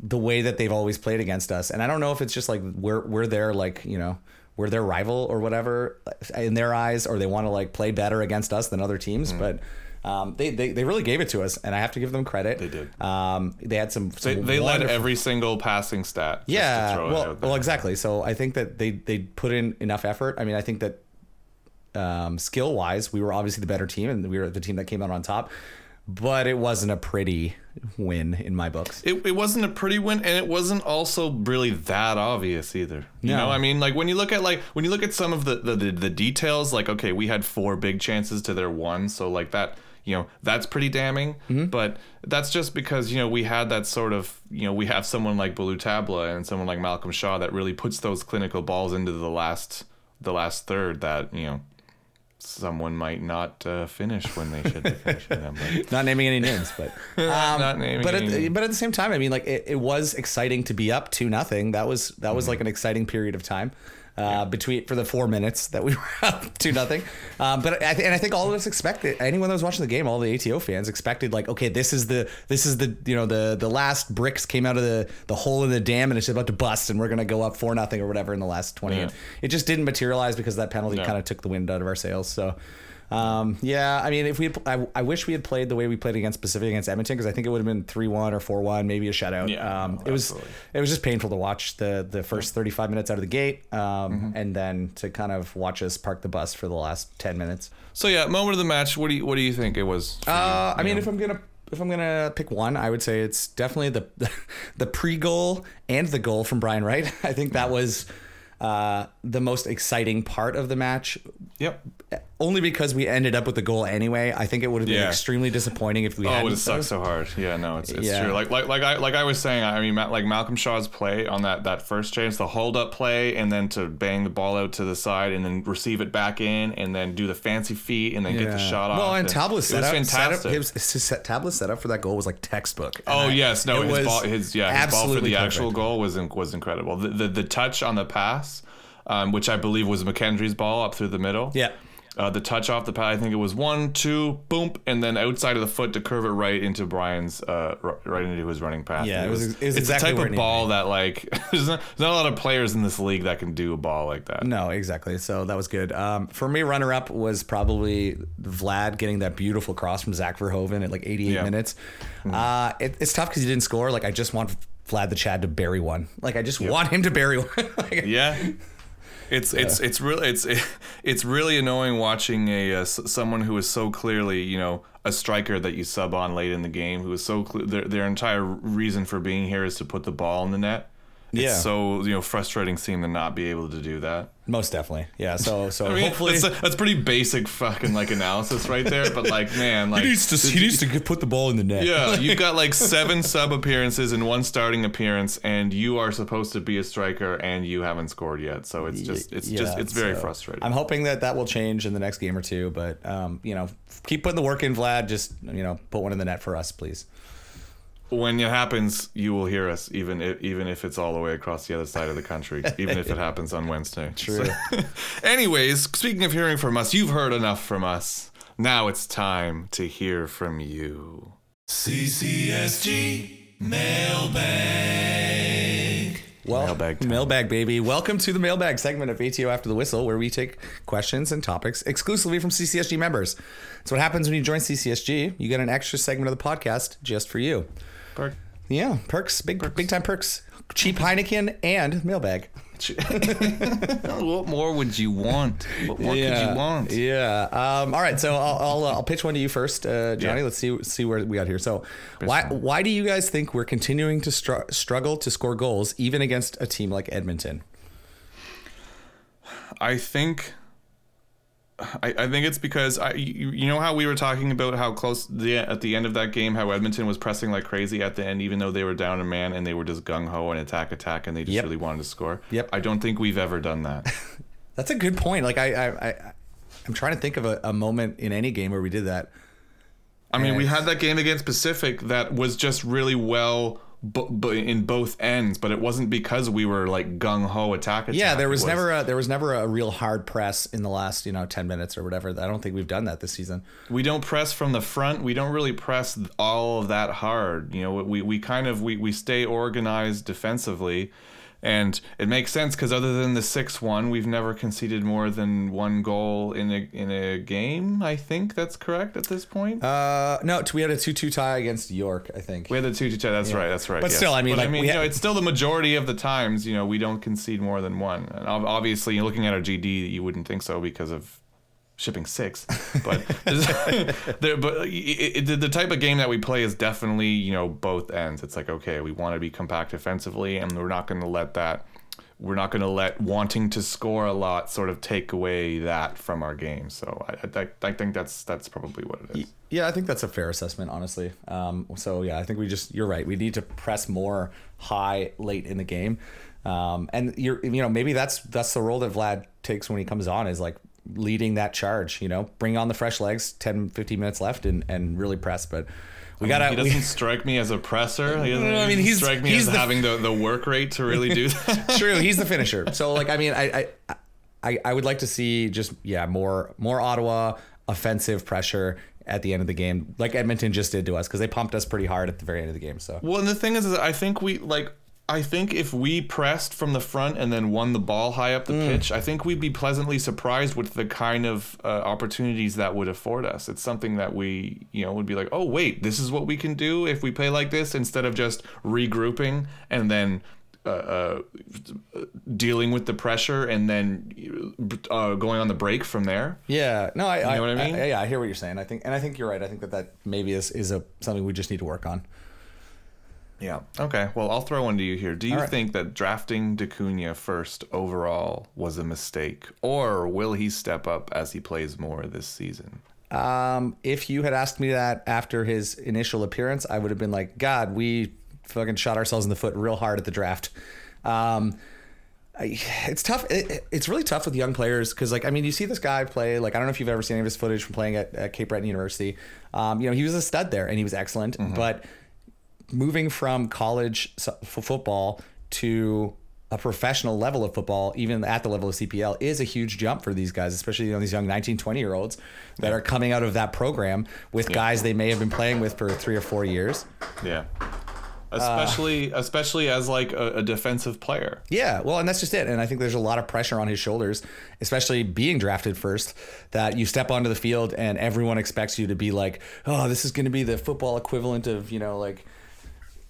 the way that they've always played against us. And I don't know if it's just like we're we're their like you know we're their rival or whatever in their eyes, or they want to like play better against us than other teams. But um, they, they they really gave it to us, and I have to give them credit. They did. Um, they had some. They, some they led wonderful- every single passing stat. Yeah. Well, well, exactly. So I think that they they put in enough effort. I mean, I think that um, skill wise, we were obviously the better team, and we were the team that came out on top. But it wasn't a pretty win in my books. It, it wasn't a pretty win, and it wasn't also really that obvious either. You No. know, I mean, like when you look at like when you look at some of the, the the the details, like okay, we had four big chances to their one, so like that, you know, that's pretty damning. Mm-hmm. But that's just because you know we had that sort of you know we have someone like Ballou Tabla and someone like Malcolm Shaw that really puts those clinical balls into the last the last third that you know someone might not uh, finish when they should be finishing them. But *laughs* Not naming any names, but *laughs* um, Not naming but at, but at the same time, I mean, like it, it was exciting to be up to nothing. That was that Mm-hmm. was like an exciting period of time. Uh, between for the four minutes that we *laughs* were up to nothing. Um, but I th- and I think all of us expected anyone that was watching the game, all the ATO fans expected like, okay, this is the this is the you know the the last bricks came out of the the hole in the dam and it's about to bust and we're gonna go up four nothing or whatever in the last twenty. Yeah. It just didn't materialize because that penalty No. kind of took the wind out of our sails. So. Um, yeah, I mean, if we, I, I wish we had played the way we played against Pacific against Edmonton because I think it would have been three one or four one, maybe a shutout. Yeah, um, no, it was absolutely. it was just painful to watch the the first thirty five minutes out of the gate, um, Mm-hmm. and then to kind of watch us park the bus for the last ten minutes. So yeah, moment of the match. What do you what do you think it was? for you? Uh, I mean, know? if I'm gonna if I'm gonna pick one, I would say it's definitely the *laughs* the pre goal and the goal from Brian Wright. *laughs* I think that was uh, the most exciting part of the match. yep. Only because we ended up with the goal anyway. I think it would have been Yeah. extremely disappointing if we Oh, it would suck so hard. Yeah, no, it's, it's Yeah. true. Like like like I like I was saying. I mean, like Malcolm Shaw's play on that that first chance, the hold up play, and then to bang the ball out to the side, and then receive it back in, and then do the fancy feet, and then get the shot off. Well, and Tabla's it was setup, fantastic. setup his, his set, Tabla's setup for that goal was like textbook. Oh I- yes, no, it his was ball, his yeah, his ball for the actual goal was in, was incredible. The, the the touch on the pass, um, which I believe was McKendry's ball up through the middle. Yeah. Uh, the touch off the pad, I think it was one, two, boom, and then outside of the foot to curve it right into Brian's, uh, right into his running path. Yeah, it was- it was it's exactly the type of ball that like *laughs* there's not, there's not a lot of players in this league that can do a ball like that. No, exactly. So that was good. Um, for me, runner up was probably Vlad getting that beautiful cross from Zach Verhoven at like 88 Yeah. minutes. Uh, it, it's tough because he didn't score. Like I just want Vlad the Chad to bury one. Like I just want him to bury one. *laughs* Like, Yeah. It's it's it's really it's *laughs* it's really annoying watching a uh, someone who is so clearly you know a striker that you sub on late in the game who is so cle their their entire reason for being here is to put the ball in the net. It's Yeah. so you know frustrating seeing them not be able to do that. Most definitely. Yeah. So so *laughs* I mean, hopefully that's, that's pretty basic fucking like analysis right there. But like man, like he needs to he needs to put the ball in the net. yeah, *laughs* you've got like seven sub appearances and one starting appearance, and you are supposed to be a striker, and you haven't scored yet. So it's just, it's just, it's very so frustrating. I'm hoping that that will change in the next game or two, but um, you know, keep putting the work in, Vlad. Just you know, put one in the net for us, please. When it happens, you will hear us, even if, even if it's all the way across the other side of the country, even if it *laughs* happens on Wednesday. True. So- *laughs* anyways, speaking of hearing from us, you've heard enough from us. Now it's time to hear from you. CCSG Mailbag. Well, Mailbag time. mailbag, baby. Welcome to the mailbag segment of ATO After the Whistle, where we take questions and topics exclusively from CCSG members. That's what happens when you join CCSG. You get an extra segment of the podcast just for you. Park. Yeah, perks, big big time perks. Cheap Heineken and mailbag. *laughs* what more would you want? What more could you want? Yeah. Um, all right. So I'll I'll, uh, I'll pitch one to you first, uh, Johnny. Yeah. Let's see see where we got here. So why why do you guys think we're continuing to str- struggle to score goals even against a team like Edmonton? I think I, I think it's because I you, you know how we were talking about how close the at the end of that game how Edmonton was pressing like crazy at the end even though they were down a man and they were just gung ho and attack attack and they just Yep. really wanted to score. Yep. I don't think we've ever done that. *laughs* That's a good point. Like I I, I I'm trying to think of a, a moment in any game where we did that. I mean, we had that game against Pacific that was just really well bu- bu- in both ends, but it wasn't because we were like gung ho attack attack. Yeah, there was, It never a there was never a real hard press in the last you know ten minutes or whatever. I don't think we've done that this season. we don't press from the front we don't really press all of that hard you know we, we kind of we, we stay organized defensively and it makes sense because other than the 6-1 we've never conceded more than one goal in a in a game i think that's correct at this point Uh, no, we had a two two tie against York. I think. we had a 2 2 tie. that's right that's right But yes. still, I mean, But like, we you ha- know it's still the majority of the times you know we don't concede more than one and obviously looking at our gd you wouldn't think so because of shipping six *laughs* but *laughs* there, but it, it, the- the type of game that we play is definitely you know both ends it's like okay we want to be compact defensively and we're not going to let that we're not going to let wanting to score a lot sort of take away that from our game so I, I, I think that's that's probably what it is Yeah, I think that's a fair assessment, honestly. Um, so yeah, I think we just you're right. We need to press more high late in the game, um, and you're you know maybe that's that's the role that Vlad takes when he comes on is like leading that charge. You know, bring on the fresh legs, 10, 15 minutes left, and and really press. But We gotta. He doesn't strike me as a presser. He *laughs* doesn't, I mean, he's- strike me he's as the- having the, the work rate to really do *laughs* that. True, he's the *laughs* finisher. So like, I mean, I, I, I, I would like to see just yeah more more Ottawa offensive pressure at the end of the game, like Edmonton just did to us because they pumped us pretty hard at the very end of the game. So Well, and the thing is, is I think we like. I think if we pressed from the front and then won the ball high up the Mm. pitch, I think we'd be pleasantly surprised with the kind of uh, opportunities that would afford us. It's something that we, you know, would be like, oh wait, this is what we can do if we play like this, instead of just regrouping and then. Uh, uh, dealing with the pressure and then uh, going on the break from there. yeah, no, I, I know what I mean? yeah, I hear what you're saying. I think, and I think you're right. I think that that maybe is is a something we just need to work on. Yeah. Okay. Well, I'll throw one to you here. Do you right. think that drafting Dacuna first overall was a mistake, or will he step up as he plays more this season? Um, if you had asked me that after his initial appearance, I would have been like, God, we fucking shot ourselves in the foot real hard at the draft. Um, I, it's tough. It, it- it's really tough with young players because, like, I mean, you see this guy play. Like, I don't know if you've ever seen any of his footage from playing at, at Cape Breton University. Um, you know, he was a stud there and he was excellent. But moving from college f- football to a professional level of football, even at the level of CPL, is a huge jump for these guys, especially you know, these young 19, 20 year olds that are coming out of that program with guys they may have been playing with for three or four years. Yeah. Uh, especially, especially as like a, a defensive player. Yeah, well, and that's just it. And I think there's a lot of pressure on his shoulders, especially being drafted first, that you step onto the field and everyone expects you to be like, oh, this is going to be the football equivalent of, you know, like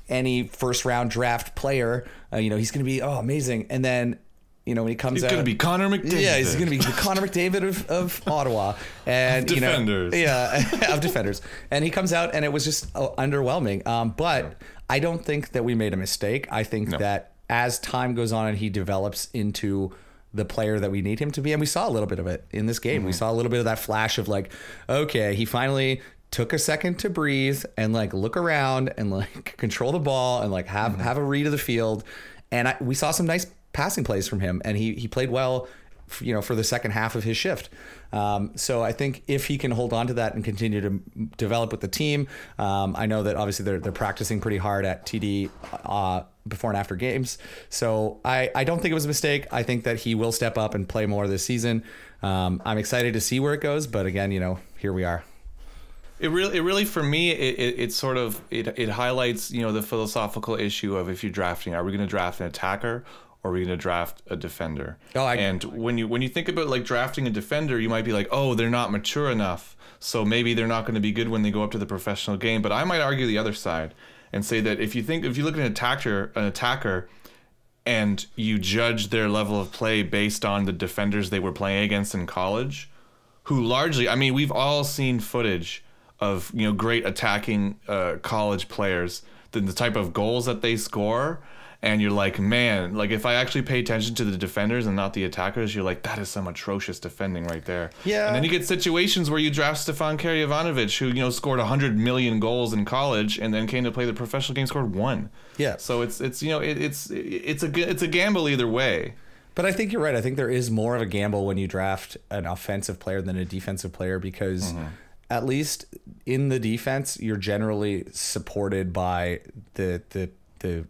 any first round draft player. Uh, you know, he's going to be, oh, amazing. And then, you know, when he comes He's out. gonna be Connor McDavid. Yeah, he's going to be the Connor McDavid of, of Ottawa, and Of you know, defenders. yeah, *laughs* of defenders. And he comes out, and it was just uh, underwhelming. Um, but I don't think that we made a mistake. I think No. that as time goes on and he develops into the player that we need him to be, and we saw a little bit of it in this game. Mm-hmm. We saw a little bit of that flash of like, okay, he finally took a second to breathe and like look around and like *laughs* control the ball and like have have a read of the field. And I, we saw some nice passing plays from him, and he he played well, f- you know, for the second half of his shift. Um, so I think if he can hold on to that and continue to m- develop with the team, um, I know that obviously they're they're practicing pretty hard at TD. Uh, before and after games. So I, I don't think it was a mistake. I think that he will step up and play more this season. Um, I'm excited to see where it goes, but again, you know, here we are. It really, it really, for me, it, it, it sort of it, it highlights you know the philosophical issue of if you're drafting, are we going to draft an attacker or are we going to draft a defender? Oh, I- and when you when you think about like drafting a defender, you might be like, oh, they're not mature enough, so maybe they're not going to be good when they go up to the professional game. But I might argue the other side and say that if you think if you look at an attacker, an attacker, and you judge their level of play based on the defenders they were playing against in college, who largely, I mean, we've all seen footage of you know great attacking uh, college players, the, the type of goals that they score, and you're like, man, like if I actually pay attention to the defenders and not the attackers, you're like, that is some atrocious defending right there. Yeah. And then you get situations where you draft Stefan Karajovanovic, who you know scored 100 million goals in college, and then came to play the professional game, scored one. Yeah. So it's it's you know it, it's it's a it's a gamble either way. But I think you're right. I think there is more of a gamble when you draft an offensive player than a defensive player because at least in the defense, you're generally supported by the the the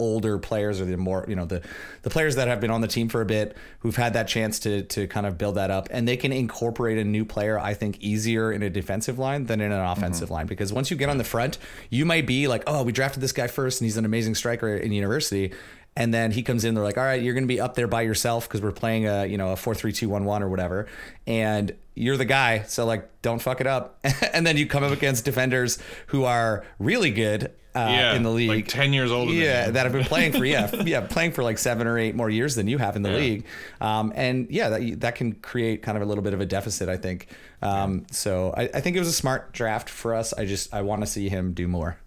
older players or the more you know the the players that have been on the team for a bit who've had that chance to to kind of build that up. And they can incorporate a new player I think easier in a defensive line than in an mm-hmm. offensive line. Because once you get on the front you might be like oh we drafted this guy first and he's an amazing striker in university. And then he comes in they're like all right you're going to be up there by yourself because we're playing a you know a 4-3-2-1-1 or whatever. And you're the guy so like don't fuck it up. *laughs* And then you come up against defenders who are really good uh, in the league. like 10 years older. yeah you. that have been playing for yeah *laughs* yeah playing for like seven or eight more years than you have in the league. Um, and yeah that, that can create kind of a little bit of a deficit i think. Um, so I, I think it was a smart draft for us. I just i want to see him do more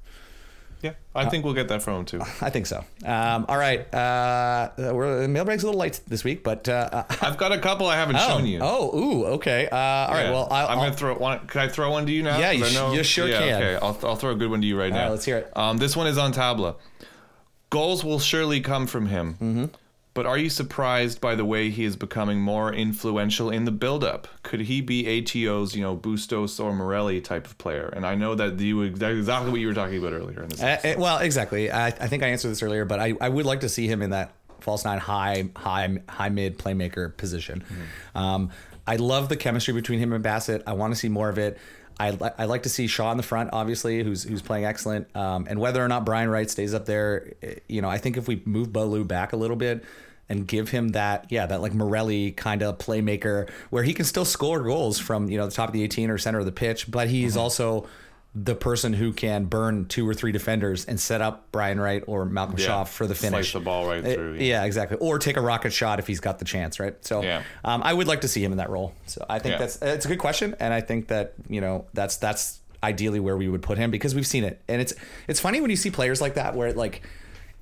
Yeah, I think we'll get that from him too. *laughs* I think so. Um, all right. Uh, we're, the mailbag's a little light this week, but uh, *laughs* I've got a couple I haven't oh, shown you. oh, ooh, okay. Uh, all right. Yeah. Well, I'll, I'm I'll- gonna throw one. Can I throw one to you now? Yeah, you I sh- you sure yeah, can. Okay, I'll, I'll throw a good one to you right now. right, let's hear it. Um, this one is on Tabla. Goals will surely come from him, Mm-hmm. But are you surprised by the way he is becoming more influential in the build-up? Could he be ATO's, you know, Bustos or Morelli type of player? And I know that you that's exactly what you were talking about earlier in this. Uh, well, exactly. I, I think I answered this earlier, but I, I would like to see him in that false nine high high high mid playmaker position. Um, I love the chemistry between him and Bassett. I want to see more of it. I li- I like to see Shaw in the front, obviously, who's who's playing excellent. Um, and whether or not Brian Wright stays up there, eh, you know, I think if we move Ballou back a little bit and give him that, yeah, that like Morelli kind of playmaker where he can still score goals from you know the top of the 18 or center of the pitch, but he's also the person who can burn two or three defenders and set up Brian Wright or Malcolm Yeah. Shaw for the finish. Slice the ball right Uh, through. yeah, exactly. Or take a rocket shot if he's got the chance, right? So Yeah. um, I would like to see him in that role. So I think Yeah. that's it's a good question, and I think that you know that's that's ideally where we would put him because we've seen it, and it's it's funny when you see players like that where it like.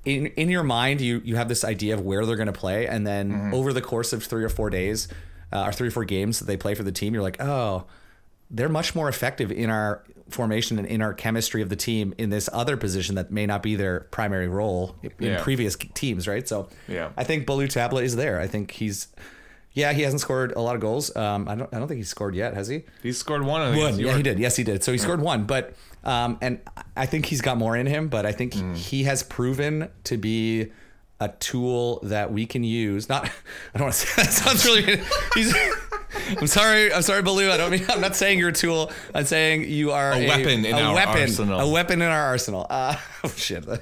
In, in your mind, you you have this idea of where they're going to play, and then Mm-hmm. over the course of three or four days, uh, or three or four games that they play for the team, you're like, oh, they're much more effective in our formation and in our chemistry of the team in this other position that may not be their primary role in Yeah. previous teams, right? So Yeah. I think Ballou Tabla is there. I think he's yeah, he hasn't scored a lot of goals. Um, I don't I don't think he's scored yet, has he? He scored one. One. Yeah, he did. Yes, he did. So he scored one, but um, and I think he's got more in him. But I think Mm. he has proven to be a tool that we can use. Not, *laughs* I don't want to say *laughs* that sounds really. He's. I'm sorry. I'm sorry, Ballou. I don't mean. I'm not saying you're a tool. I'm saying you are A weapon in a our weapon, arsenal. A weapon in our arsenal. Uh, *laughs* oh shit. *laughs*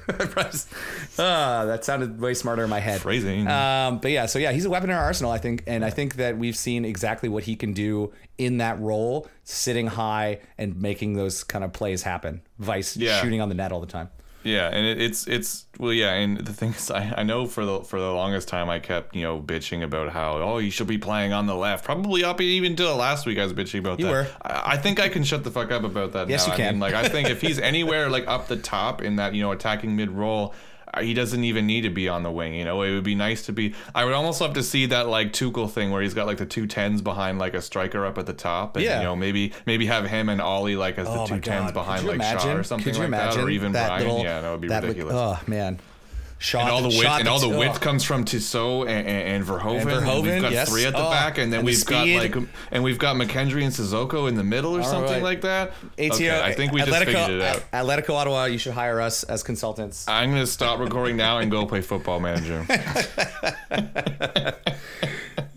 Ah, that sounded way smarter in my head. Phrasing. Um, but yeah, so yeah, he's a weapon in our arsenal, I think, and I think that we've seen exactly what he can do in that role, sitting high and making those kind of plays happen. Vice Yeah. shooting on the net all the time. Yeah, and it, it's it's well, yeah, and the thing is, I, I know for the for the longest time I kept you know bitching about how oh you should be playing on the left. Probably up even till last week I was bitching about You that. were. I, I think I can shut the fuck up about that. Yes, now. you I can. mean, like I think if he's *laughs* anywhere like up the top in that you know attacking mid role. Uh, He doesn't even need to be on the wing, you know. It would be nice to be. I would almost love to see that like Tuchel thing where he's got like the two tens behind like a striker up at the top, and Yeah. you know maybe maybe have him and Ollie like as the Oh two tens behind like imagine? Shaw or something Could you like imagine that, or even that Brian. little- yeah, that would be that, ridiculous oh man, shot and all the width and all the oh. width comes from Tissot and, and, and Verhoven. And Verhoven, we've got yes. three at the Oh, back, and then and we've got like and we've got McKendry and Sissoko in the middle or something right. like that. ATO, okay, I think we just Atletico, figured it out. Atletico Ottawa, you should hire us as consultants. I'm gonna stop recording now and go play Football Manager. *laughs*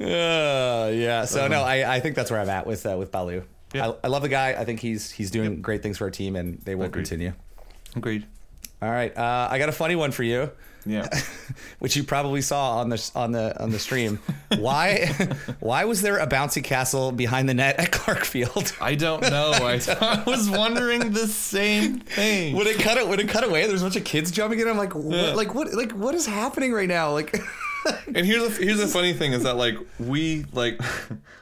Uh, yeah. So no, I, I think that's where I'm at with uh, with Ballou. Yeah. I, I love the guy. I think he's he's doing great things for our team, and they will Agreed. continue. Agreed. All right, uh, I got a funny one for you, Yeah. *laughs* which you probably saw on the on the on the stream. why *laughs* why was there a bouncy castle behind the net at Clarke Field? *laughs* I don't know. I, I was wondering the same thing. When it cut it, when it cut away, there's a bunch of kids jumping in. I'm like, what, Yeah. like what, like what is happening right now? Like, *laughs* And here's the here's the funny thing is that like we like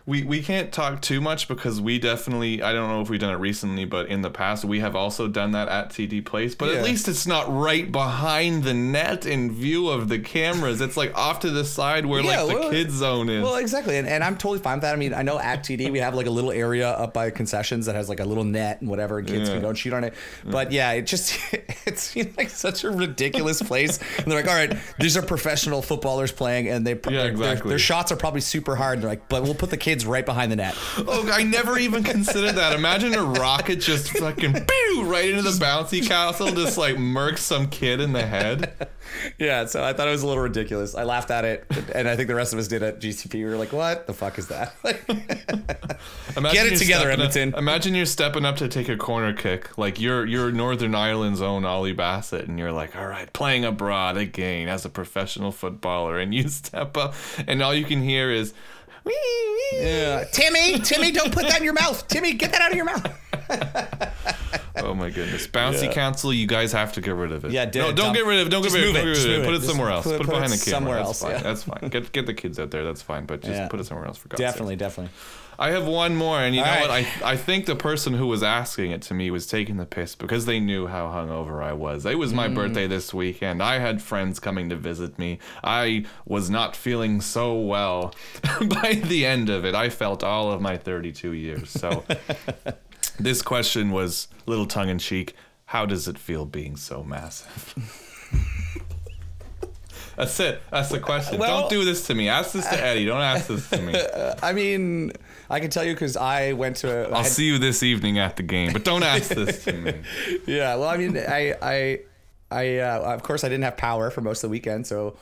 we we can't talk too much because we definitely I don't know if we've done it recently but in the past we have also done that at TD Place but Yeah. at least it's not right behind the net in view of the cameras it's like off to the side where Yeah, like the well- kids zone is well, exactly, and, and I'm totally fine with that. I mean, I know at TD we have like a little area up by concessions that has like a little net and whatever, and kids Yeah. can go and shoot on it. But yeah, it just *laughs* it seemed like such a ridiculous place. And they're like, all right, these are professional footballers playing, and they Yeah, their, exactly. their shots are probably super hard. They're like, but we'll put the kids right behind the net. *laughs* Oh, I never even considered that. Imagine a rocket just fucking pew right into the bouncy castle, just like murks some kid in the head. *laughs* Yeah, so I thought it was a little ridiculous. I laughed at it, and I think the rest of us did at GCP. We were like, "What the fuck is that?" *laughs* Get it together, stepping up- imagine you're stepping up to take a corner kick, like you're you're Northern Ireland's own Ollie Bassett, and you're like, all right, playing abroad again as a professional footballer, and you *laughs* step up, and all you can hear is. "Wee, wee." yeah, Timmy, Timmy, don't put that in your mouth. Timmy, get that out of your mouth. *laughs* Oh my goodness, bouncy Yeah. council! You guys have to get rid of it. Yeah, do no, it. don't Dump- get rid of it. Don't just get rid of it. just get rid of move it. Put it. somewhere else. put it- Put it put it behind the camera. somewhere That's else, fine. yeah. That's fine. Get get the kids out there. That's fine. But just Yeah. put it somewhere else for God's sake. Definitely, sake. definitely. I have one more, and you All know right. what? I I think the person who was asking it to me was taking the piss because they knew how hungover I was. It was my Mm. birthday this weekend. I had friends coming to visit me. I was not feeling so well. *laughs* By the end of it, I felt all of my 32 years. So *laughs* this question was a little tongue in cheek. How does it feel being so massive? *laughs* That's it. That's the question. Well- Don't do this to me. Ask this to Eddie. Don't ask this to me. I mean, I can tell you because I went to. I I'll had- see you this evening at the game, but don't ask this to me. *laughs* Yeah, well, I mean, I, I, I, uh, of course, I didn't have power for most of the weekend, so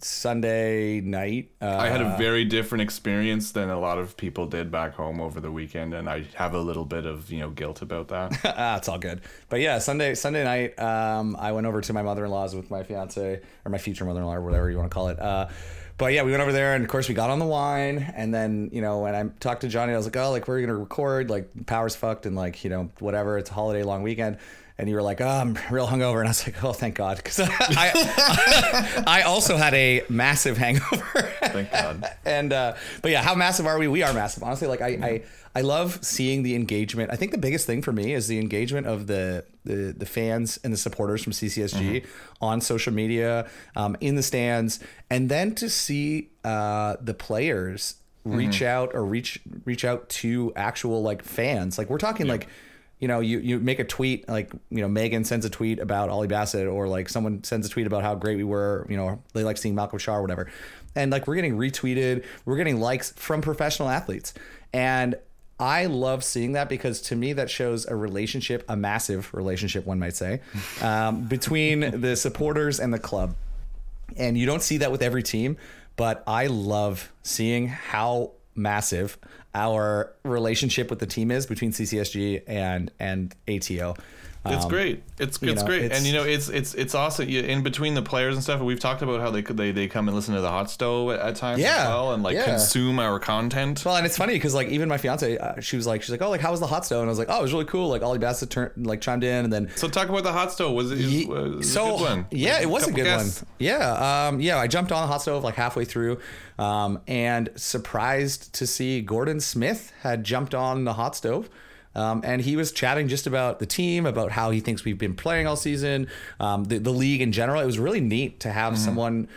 Sunday night. Uh, I had a very different experience than a lot of people did back home over the weekend, and I have a little bit of you know guilt about that. *laughs* ah, it's all good. But yeah, Sunday Sunday night, um, I went over to my mother in law's with my fiance or my future mother in law or whatever you want to call it. Uh, but yeah, we went over there, and of course we got on the wine, and then you know when I talked to Johnny, I was like, oh, like we're gonna record, like power's fucked, and like you know whatever, it's a holiday long weekend. And you were like, oh, I'm real hungover. And I was like, oh, thank God. *laughs* Because I, I also had a massive hangover. Thank God. *laughs* and uh, but yeah, how massive are we? We are massive. Honestly, like I, I I love seeing the engagement. I think the biggest thing for me is the engagement of the the, the fans and the supporters from CCSG on social media, um, in the stands, and then to see uh, the players reach out or reach reach out to actual like fans. Like we're talking like you know, you, you make a tweet like, you know, Megan sends a tweet about Ollie Bassett or like someone sends a tweet about how great we were, you know, they like seeing Malcolm Shaw or whatever. And like we're getting retweeted, we're getting likes from professional athletes. And I love seeing that because to me that shows a relationship, a massive relationship, one might say, um, between *laughs* the supporters and the club. And you don't see that with every team, but I love seeing how massive our relationship with the team is between CCSG and and ATO. It's Um, great. It's it's know, great, it's- and you know it's it's it's awesome. You, in between the players and stuff, we've talked about how they could they, they come and listen to the hot stove at, at times Yeah, as well, and like yeah. consume our content. Well, and it's funny because like even my fiance, uh, she was like, she's like, oh, like how was the hot stove? And I was like, oh, it was really cool. Like Ollie Bassett turned like chimed in, and then So talk about the hot stove. Was it, Ye- was it so a good one? yeah, it was a good guests? one. Yeah, um, yeah. I jumped on the hot stove like halfway through, um, and surprised to see Gordon Smith had jumped on the hot stove. Um, and he was chatting just about the team, about how he thinks we've been playing all season, um, the, the league in general. It was really neat to have Mm-hmm. someone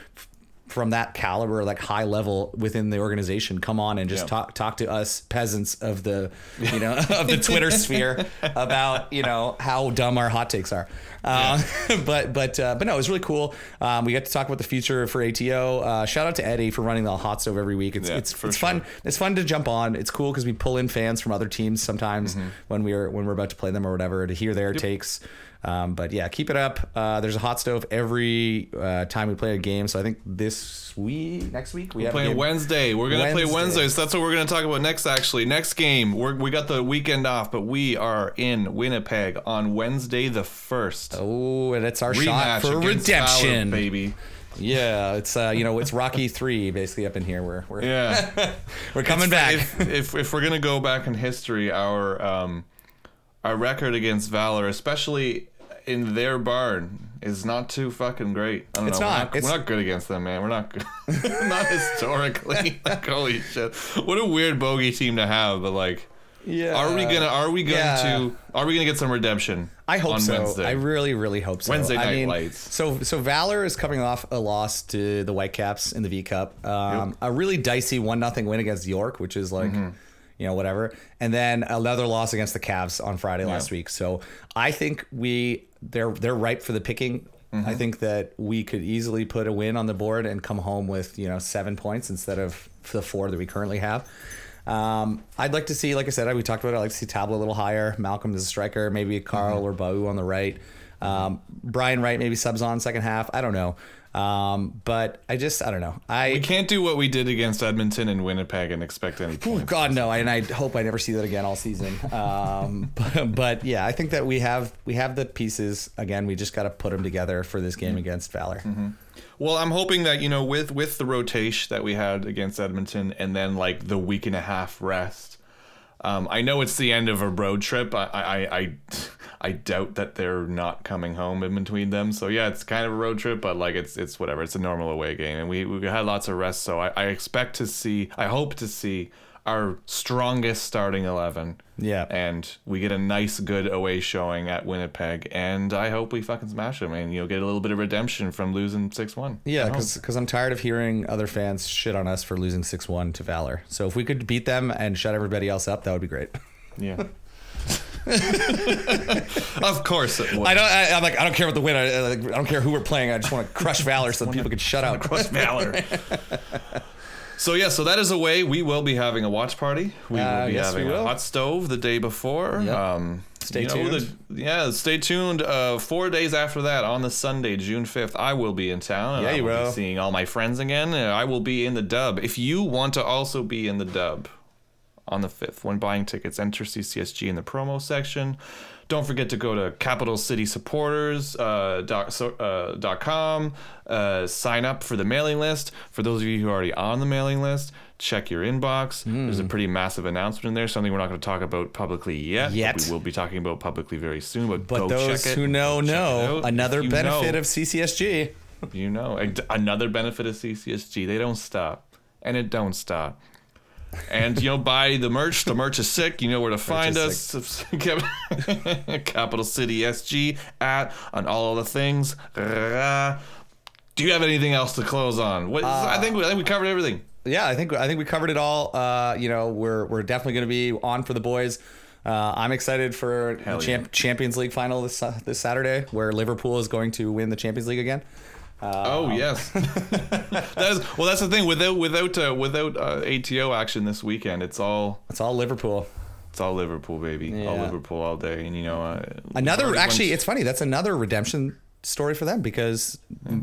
from that caliber, like high level within the organization, come on and just Yeah. talk talk to us peasants of the *laughs* you know of the Twitter sphere about you know how dumb our hot takes are. Uh, *laughs* but but uh, but no, it was really cool. Um, we got to talk about the future for ATO. Uh, shout out to Eddie for running the hot stove every week. It's Yeah, it's it's sure. fun. It's fun to jump on. It's cool because we pull in fans from other teams sometimes Mm-hmm. when we're when we're about to play them or whatever to hear their takes. Um, but yeah, keep it up. Uh, there's a hot stove every uh, time we play a game. So I think this week, next week, we have a Playing. Wednesday. We're gonna play Wednesday. Wednesday, so that's what we're gonna talk about next. Actually, next game. We're, we got the weekend off, but we are in Winnipeg on Wednesday the first. Oh, and it's our Rematch shot for redemption, baby. Yeah, it's uh, you know, it's Rocky *laughs* three basically up in here. We're we're Yeah. *laughs* we're coming back. if, if if we're gonna go back in history, our um, our record against Valor, especially in their barn, is not too fucking great. I don't It's know. not. We're, not It's- we're not good against them, man. We're not good. *laughs* not historically. *laughs* like, holy shit! What a weird bogey team to have, but like. yeah. Are we gonna? Are we going yeah. to? Are we gonna get some redemption? I hope so. Wednesday? I really, really hope so. Wednesday I night mean, lights. So, so Valor is coming off a loss to the Whitecaps in the V Cup. Um, A really dicey one nothing win against York, which is like, Mm-hmm. You know, whatever. And then another loss against the Cavs on Friday last Yeah. week. So I think we they're they're ripe for the picking. Mm-hmm. I think that we could easily put a win on the board and come home with you know seven points instead of the four that we currently have. Um, I'd like to see, like I said, we talked about. it, I'd like to see Tabla a little higher. Malcolm as a striker, maybe Carl Mm-hmm. or Bau on the right. Um, Brian Wright maybe subs on second half. I don't know, um, but I just I don't know. I We can't do what we did against Edmonton and Winnipeg and expect any Oh. God no, and I hope I never see that again all season. Um, *laughs* but, but yeah, I think that we have we have the pieces. Again, we just got to put them together for this Mm-hmm. game against Valor. Well, I'm hoping that you know with with the rotation that we had against Edmonton and then like the week and a half rest. Um, I know it's the end of a road trip. I, I I I doubt that they're not coming home in between them. So yeah, it's kind of a road trip, but like it's it's whatever. It's a normal away game, and we we had lots of rest. So I, I expect to see. I hope to see our strongest starting eleven. Yeah. and we get a nice, good away showing at Winnipeg, and I hope we fucking smash them and you know get a little bit of redemption from losing six one. Yeah, because I'm tired of hearing other fans shit on us for losing six one to Valor. So if we could beat them and shut everybody else up, that would be great. yeah. *laughs* of course it would. I don't. I, I'm like, I don't care what the win. I, I don't care who we're playing. I just want to crush Valor so people can shut out. Crush Valor. *laughs* So yeah, so that is a way we will be having a watch party. We Uh, will be yes, having we a hot stove the day before. Yep. Um, Stay you know, tuned. the- yeah, stay tuned. Uh, four days after that, on the Sunday, June fifth, I will be in town. And Yeah, I you will be seeing all my friends again. Uh, I will be in the dub. If you want to also be in the dub on the fifth, when buying tickets, enter CCSG in the promo section. Don't forget to go to Capital City Supporters uh, dot, uh, com. Uh, sign up for the mailing list. For those of you who are already on the mailing list, check your inbox. There's Hmm. a pretty massive announcement in there. Something we're not going to talk about publicly yet. Yet. we will be talking about publicly very soon. But, But go those who know know another benefit know, of CCSG. you know another benefit of CCSG. They don't stop, and it don't stop. And you know, buy the merch. The merch is sick. You know where to find us. *laughs* Capital City SG at on all of the things. Do you have anything else to close on? What, I think we, I think we covered everything. yeah, I think I think we covered it all. Uh, you know, we're we're definitely going to be on for the boys. Uh, I'm excited for the champ- yeah. Champions League final this uh, this Saturday, where Liverpool is going to win the Champions League again. Oh yes, *laughs* that is well. That's the thing. Without without uh, without uh, ATO action this weekend, it's all It's all Liverpool. it's all Liverpool, baby. All Liverpool all day. And you know, uh, Another actually, went- it's funny. That's another redemption story for them because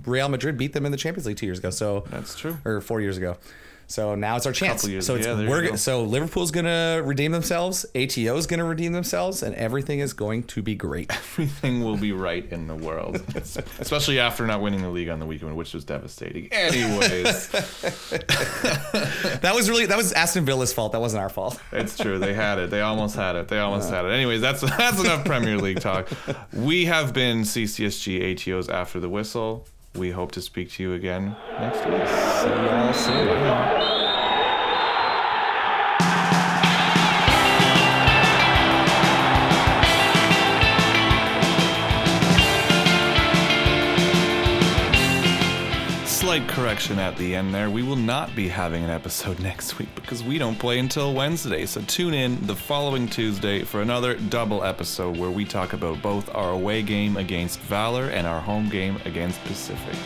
Real Madrid beat them in the Champions League two years ago. So That's true. or four years ago. So now it's our chance. Years- so it's yeah, we're go. so Liverpool's gonna redeem themselves. ATO is gonna redeem themselves, and everything is going to be great. *laughs* everything will be right in the world, especially after not winning the league on the weekend, which was devastating. Anyways, *laughs* that was really that was Aston Villa's fault. That wasn't our fault. it's true. They had it. They almost had it. They almost had it. Anyways, that's that's enough Premier League talk. We have been CCSG ATOs after the whistle. We hope to speak to you again next week. See y'all soon. Slight correction at the end there. We will not be having an episode *laughs* next week because we don't play until Wednesday. So tune in the following Tuesday for another double episode where we talk about both our away game against Valor and our home game against Pacific.